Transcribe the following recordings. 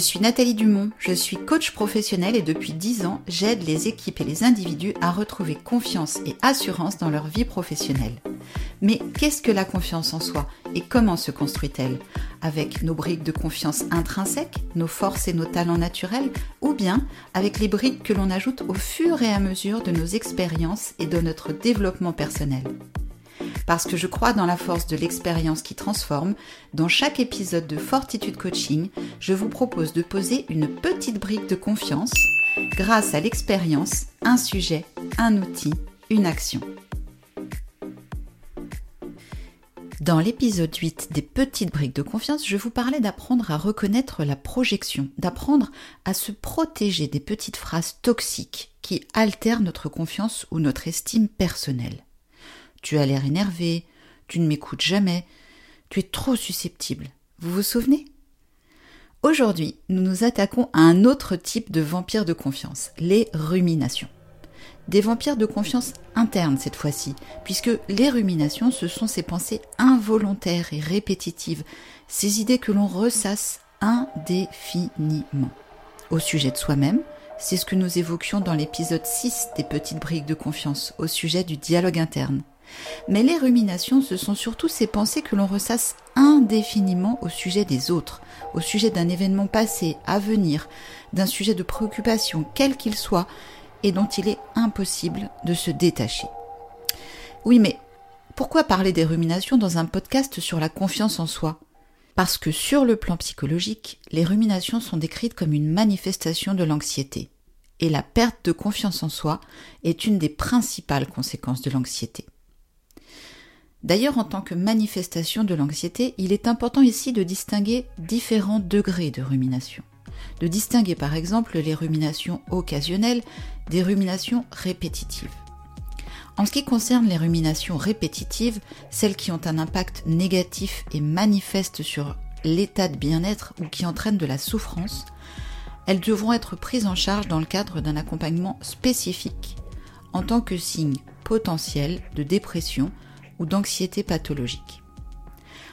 Je suis Nathalie Dumont, je suis coach professionnel et depuis 10 ans, j'aide les équipes et les individus à retrouver confiance et assurance dans leur vie professionnelle. Mais qu'est-ce que la confiance en soi et comment se construit-elle? Avec nos briques de confiance intrinsèques, nos forces et nos talents naturels, ou bien avec les briques que l'on ajoute au fur et à mesure de nos expériences et de notre développement personnel? Parce que je crois dans la force de l'expérience qui transforme, dans chaque épisode de Fortitude Coaching, je vous propose de poser une petite brique de confiance grâce à l'expérience, un sujet, un outil, une action. Dans l'épisode 8 des petites briques de confiance, je vous parlais d'apprendre à reconnaître la projection, d'apprendre à se protéger des petites phrases toxiques qui altèrent notre confiance ou notre estime personnelle. Tu as l'air énervé, tu ne m'écoutes jamais, tu es trop susceptible. Vous vous souvenez? Aujourd'hui, nous nous attaquons à un autre type de vampire de confiance, les ruminations. Des vampires de confiance internes cette fois-ci, puisque les ruminations, ce sont ces pensées involontaires et répétitives, ces idées que l'on ressasse indéfiniment. Au sujet de soi-même, c'est ce que nous évoquions dans l'épisode 6 des petites briques de confiance, au sujet du dialogue interne. Mais les ruminations, ce sont surtout ces pensées que l'on ressasse indéfiniment au sujet des autres, au sujet d'un événement passé, à venir, d'un sujet de préoccupation, quel qu'il soit, et dont il est impossible de se détacher. Oui, mais pourquoi parler des ruminations dans un podcast sur la confiance en soi? Parce que sur le plan psychologique, les ruminations sont décrites comme une manifestation de l'anxiété. Et la perte de confiance en soi est une des principales conséquences de l'anxiété. D'ailleurs, en tant que manifestation de l'anxiété, il est important ici de distinguer différents degrés de rumination. De distinguer par exemple les ruminations occasionnelles des ruminations répétitives. En ce qui concerne les ruminations répétitives, celles qui ont un impact négatif et manifeste sur l'état de bien-être ou qui entraînent de la souffrance, elles devront être prises en charge dans le cadre d'un accompagnement spécifique en tant que signe potentiel de dépression ou d'anxiété pathologique.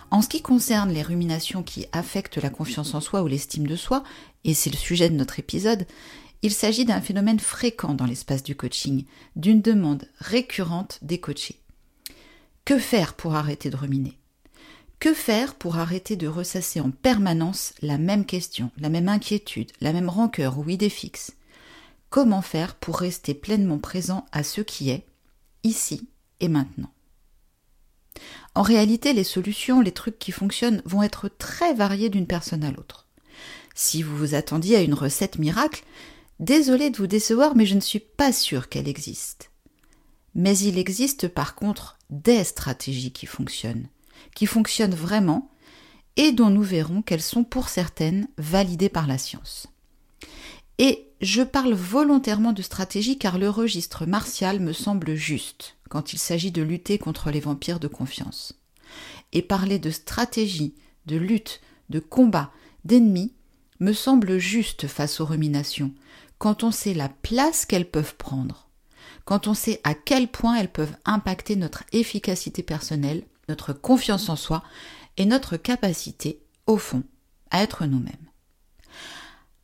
En ce qui concerne les ruminations qui affectent la confiance en soi ou l'estime de soi, et c'est le sujet de notre épisode, il s'agit d'un phénomène fréquent dans l'espace du coaching, d'une demande récurrente des coachés. Que faire pour arrêter de ruminer? Que faire pour arrêter de ressasser en permanence la même question, la même inquiétude, la même rancœur ou idée fixe? Comment faire pour rester pleinement présent à ce qui est, ici et maintenant? En réalité, les solutions, les trucs qui fonctionnent vont être très variés d'une personne à l'autre. Si vous vous attendiez à une recette miracle, désolé de vous décevoir, mais je ne suis pas sûre qu'elle existe. Mais il existe par contre des stratégies qui fonctionnent, qui fonctionnent vraiment, et dont nous verrons qu'elles sont pour certaines validées par la science. Et je parle volontairement de stratégie car le registre martial me semble juste quand il s'agit de lutter contre les vampires de confiance. Et parler de stratégie, de lutte, de combat, d'ennemis me semble juste face aux ruminations, quand on sait la place qu'elles peuvent prendre, quand on sait à quel point elles peuvent impacter notre efficacité personnelle, notre confiance en soi et notre capacité, au fond, à être nous-mêmes.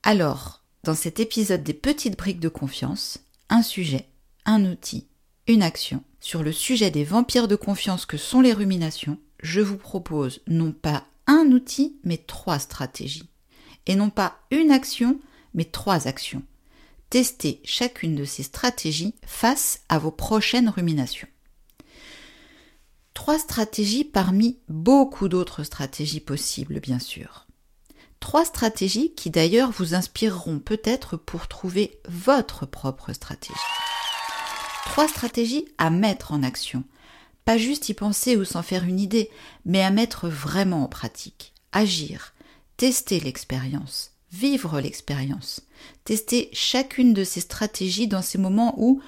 Alors, dans cet épisode des petites briques de confiance, un sujet, un outil, une action sur le sujet des vampires de confiance que sont les ruminations, je vous propose non pas un outil, mais trois stratégies. Et non pas une action, mais trois actions. Testez chacune de ces stratégies face à vos prochaines ruminations. Trois stratégies parmi beaucoup d'autres stratégies possibles, bien sûr. Trois stratégies qui d'ailleurs vous inspireront peut-être pour trouver votre propre stratégie. Trois stratégies à mettre en action. Pas juste y penser ou s'en faire une idée, mais à mettre vraiment en pratique. Agir, tester l'expérience, vivre l'expérience, tester chacune de ces stratégies dans ces moments où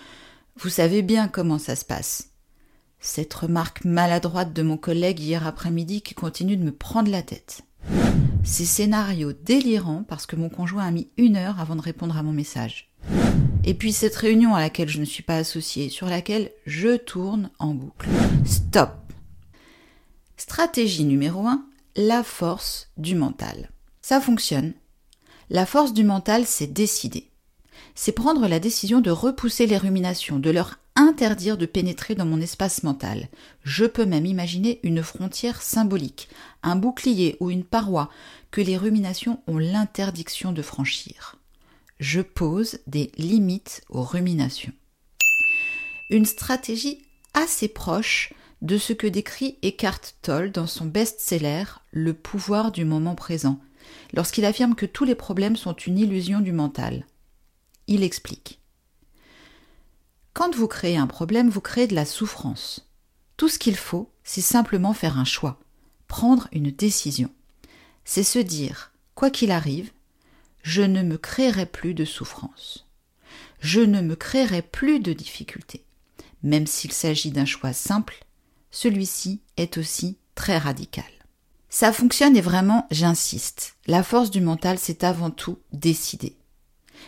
vous savez bien comment ça se passe. Cette remarque maladroite de mon collègue hier après-midi qui continue de me prendre la tête. Ces scénarios délirants parce que mon conjoint a mis une heure avant de répondre à mon message. Et puis cette réunion à laquelle je ne suis pas associée, sur laquelle je tourne en boucle. Stop Stratégie numéro 1, la force du mental. Ça fonctionne. La force du mental, c'est décider. C'est prendre la décision de repousser les ruminations, de leur interdire de pénétrer dans mon espace mental. Je peux même imaginer une frontière symbolique, un bouclier ou une paroi que les ruminations ont l'interdiction de franchir. Je pose des limites aux ruminations. Une stratégie assez proche de ce que décrit Eckhart Tolle dans son best-seller Le pouvoir du moment présent, lorsqu'il affirme que tous les problèmes sont une illusion du mental. Il explique. Quand vous créez un problème, vous créez de la souffrance. Tout ce qu'il faut, c'est simplement faire un choix, prendre une décision. C'est se dire, quoi qu'il arrive, je ne me créerai plus de souffrance. Je ne me créerai plus de difficultés. Même s'il s'agit d'un choix simple, celui-ci est aussi très radical. Ça fonctionne et vraiment, j'insiste. La force du mental, c'est avant tout décider.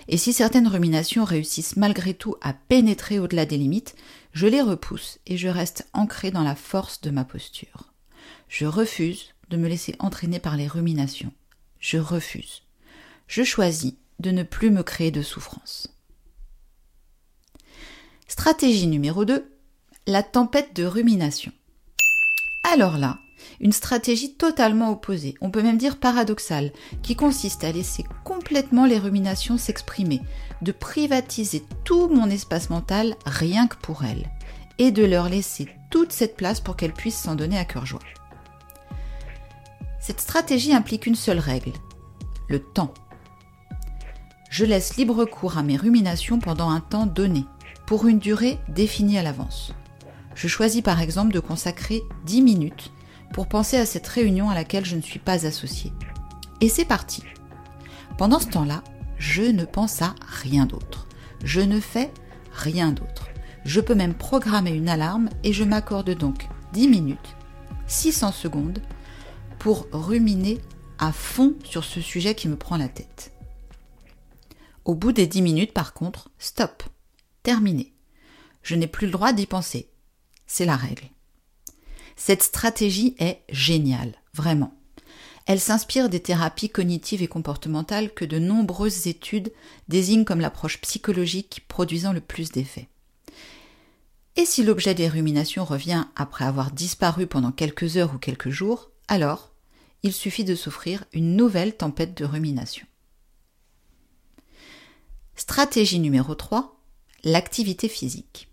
Et si certaines ruminations réussissent malgré tout à pénétrer au-delà des limites, je les repousse et je reste ancré dans la force de ma posture. Je refuse de me laisser entraîner par les ruminations. Je refuse. Je choisis de ne plus me créer de souffrance. Stratégie numéro 2. La tempête de rumination. Alors là, une stratégie totalement opposée, on peut même dire paradoxale, qui consiste à laisser complètement les ruminations s'exprimer, de privatiser tout mon espace mental rien que pour elles, et de leur laisser toute cette place pour qu'elles puissent s'en donner à cœur joie. Cette stratégie implique une seule règle, le temps. Je laisse libre cours à mes ruminations pendant un temps donné, pour une durée définie à l'avance. Je choisis par exemple de consacrer 10 minutes pour penser à cette réunion à laquelle je ne suis pas associée. Et c'est parti. Pendant ce temps-là, je ne pense à rien d'autre. Je ne fais rien d'autre. Je peux même programmer une alarme et je m'accorde donc 10 minutes, 600 secondes pour ruminer à fond sur ce sujet qui me prend la tête. Au bout des 10 minutes, par contre, stop, terminé. Je n'ai plus le droit d'y penser. C'est la règle. Cette stratégie est géniale, vraiment. Elle s'inspire des thérapies cognitives et comportementales que de nombreuses études désignent comme l'approche psychologique produisant le plus d'effets. Et si l'objet des ruminations revient après avoir disparu pendant quelques heures ou quelques jours, alors il suffit de souffrir une nouvelle tempête de rumination. Stratégie numéro 3, l'activité physique.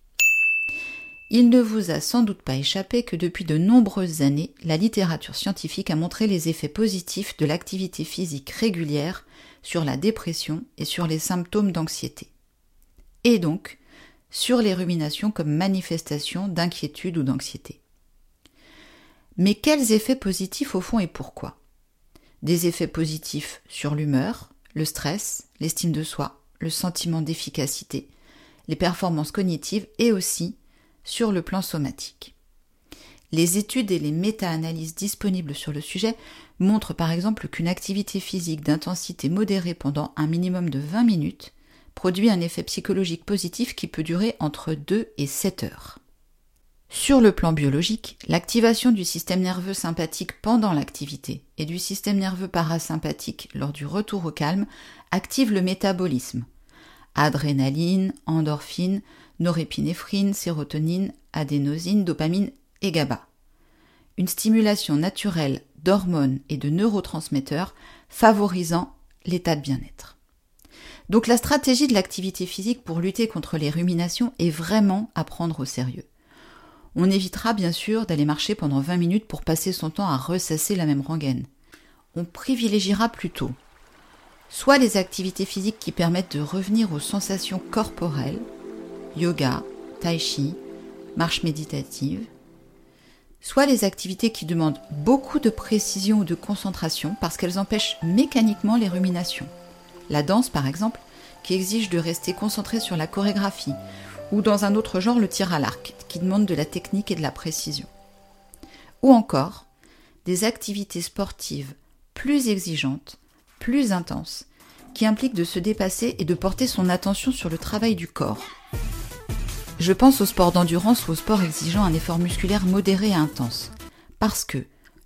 Il ne vous a sans doute pas échappé que depuis de nombreuses années, la littérature scientifique a montré les effets positifs de l'activité physique régulière sur la dépression et sur les symptômes d'anxiété. Et donc, sur les ruminations comme manifestation d'inquiétude ou d'anxiété. Mais quels effets positifs au fond et pourquoi? Des effets positifs sur l'humeur, le stress, l'estime de soi, le sentiment d'efficacité, les performances cognitives et aussi sur le plan somatique. Les études et les méta-analyses disponibles sur le sujet montrent par exemple qu'une activité physique d'intensité modérée pendant un minimum de 20 minutes produit un effet psychologique positif qui peut durer entre 2 et 7 heures. Sur le plan biologique, l'activation du système nerveux sympathique pendant l'activité et du système nerveux parasympathique lors du retour au calme active le métabolisme. Adrénaline, endorphine, norépinéphrine, sérotonine, adénosine, dopamine et GABA. Une stimulation naturelle d'hormones et de neurotransmetteurs favorisant l'état de bien-être. Donc la stratégie de l'activité physique pour lutter contre les ruminations est vraiment à prendre au sérieux. On évitera bien sûr d'aller marcher pendant 20 minutes pour passer son temps à ressasser la même rengaine. On privilégiera plutôt soit les activités physiques qui permettent de revenir aux sensations corporelles, yoga, tai chi, marche méditative, soit les activités qui demandent beaucoup de précision ou de concentration parce qu'elles empêchent mécaniquement les ruminations. La danse, par exemple, qui exige de rester concentré sur la chorégraphie, ou dans un autre genre le tir à l'arc, qui demande de la technique et de la précision. Ou encore des activités sportives plus exigeantes, plus intenses, qui impliquent de se dépasser et de porter son attention sur le travail du corps, je pense au sport d'endurance ou au sport exigeant un effort musculaire modéré et intense. Parce que,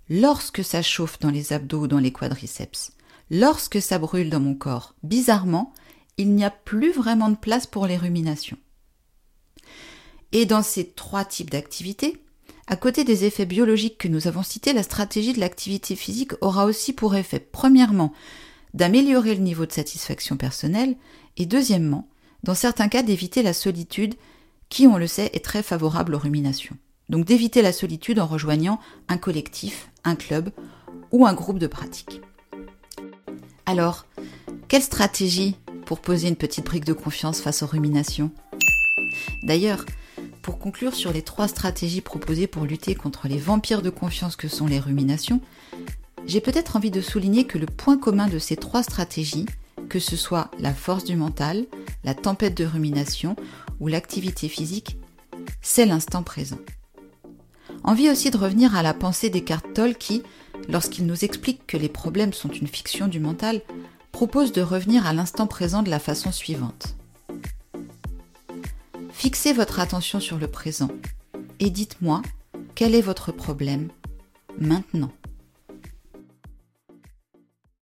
lorsque ça chauffe dans les abdos ou dans les quadriceps, lorsque ça brûle dans mon corps, bizarrement, il n'y a plus vraiment de place pour les ruminations. Et dans ces trois types d'activités, à côté des effets biologiques que nous avons cités, la stratégie de l'activité physique aura aussi pour effet, premièrement, d'améliorer le niveau de satisfaction personnelle, et deuxièmement, dans certains cas, d'éviter la solitude, qui, on le sait, est très favorable aux ruminations. Donc d'éviter la solitude en rejoignant un collectif, un club ou un groupe de pratique. Alors, quelle stratégie pour poser une petite brique de confiance face aux ruminations? D'ailleurs, pour conclure sur les trois stratégies proposées pour lutter contre les vampires de confiance que sont les ruminations, j'ai peut-être envie de souligner que le point commun de ces trois stratégies, que ce soit la force du mental, la tempête de rumination ou l'activité physique, c'est l'instant présent. Envie aussi de revenir à la pensée d'Eckhart Tolle qui, lorsqu'il nous explique que les problèmes sont une fiction du mental, propose de revenir à l'instant présent de la façon suivante. Fixez votre attention sur le présent et dites-moi quel est votre problème maintenant?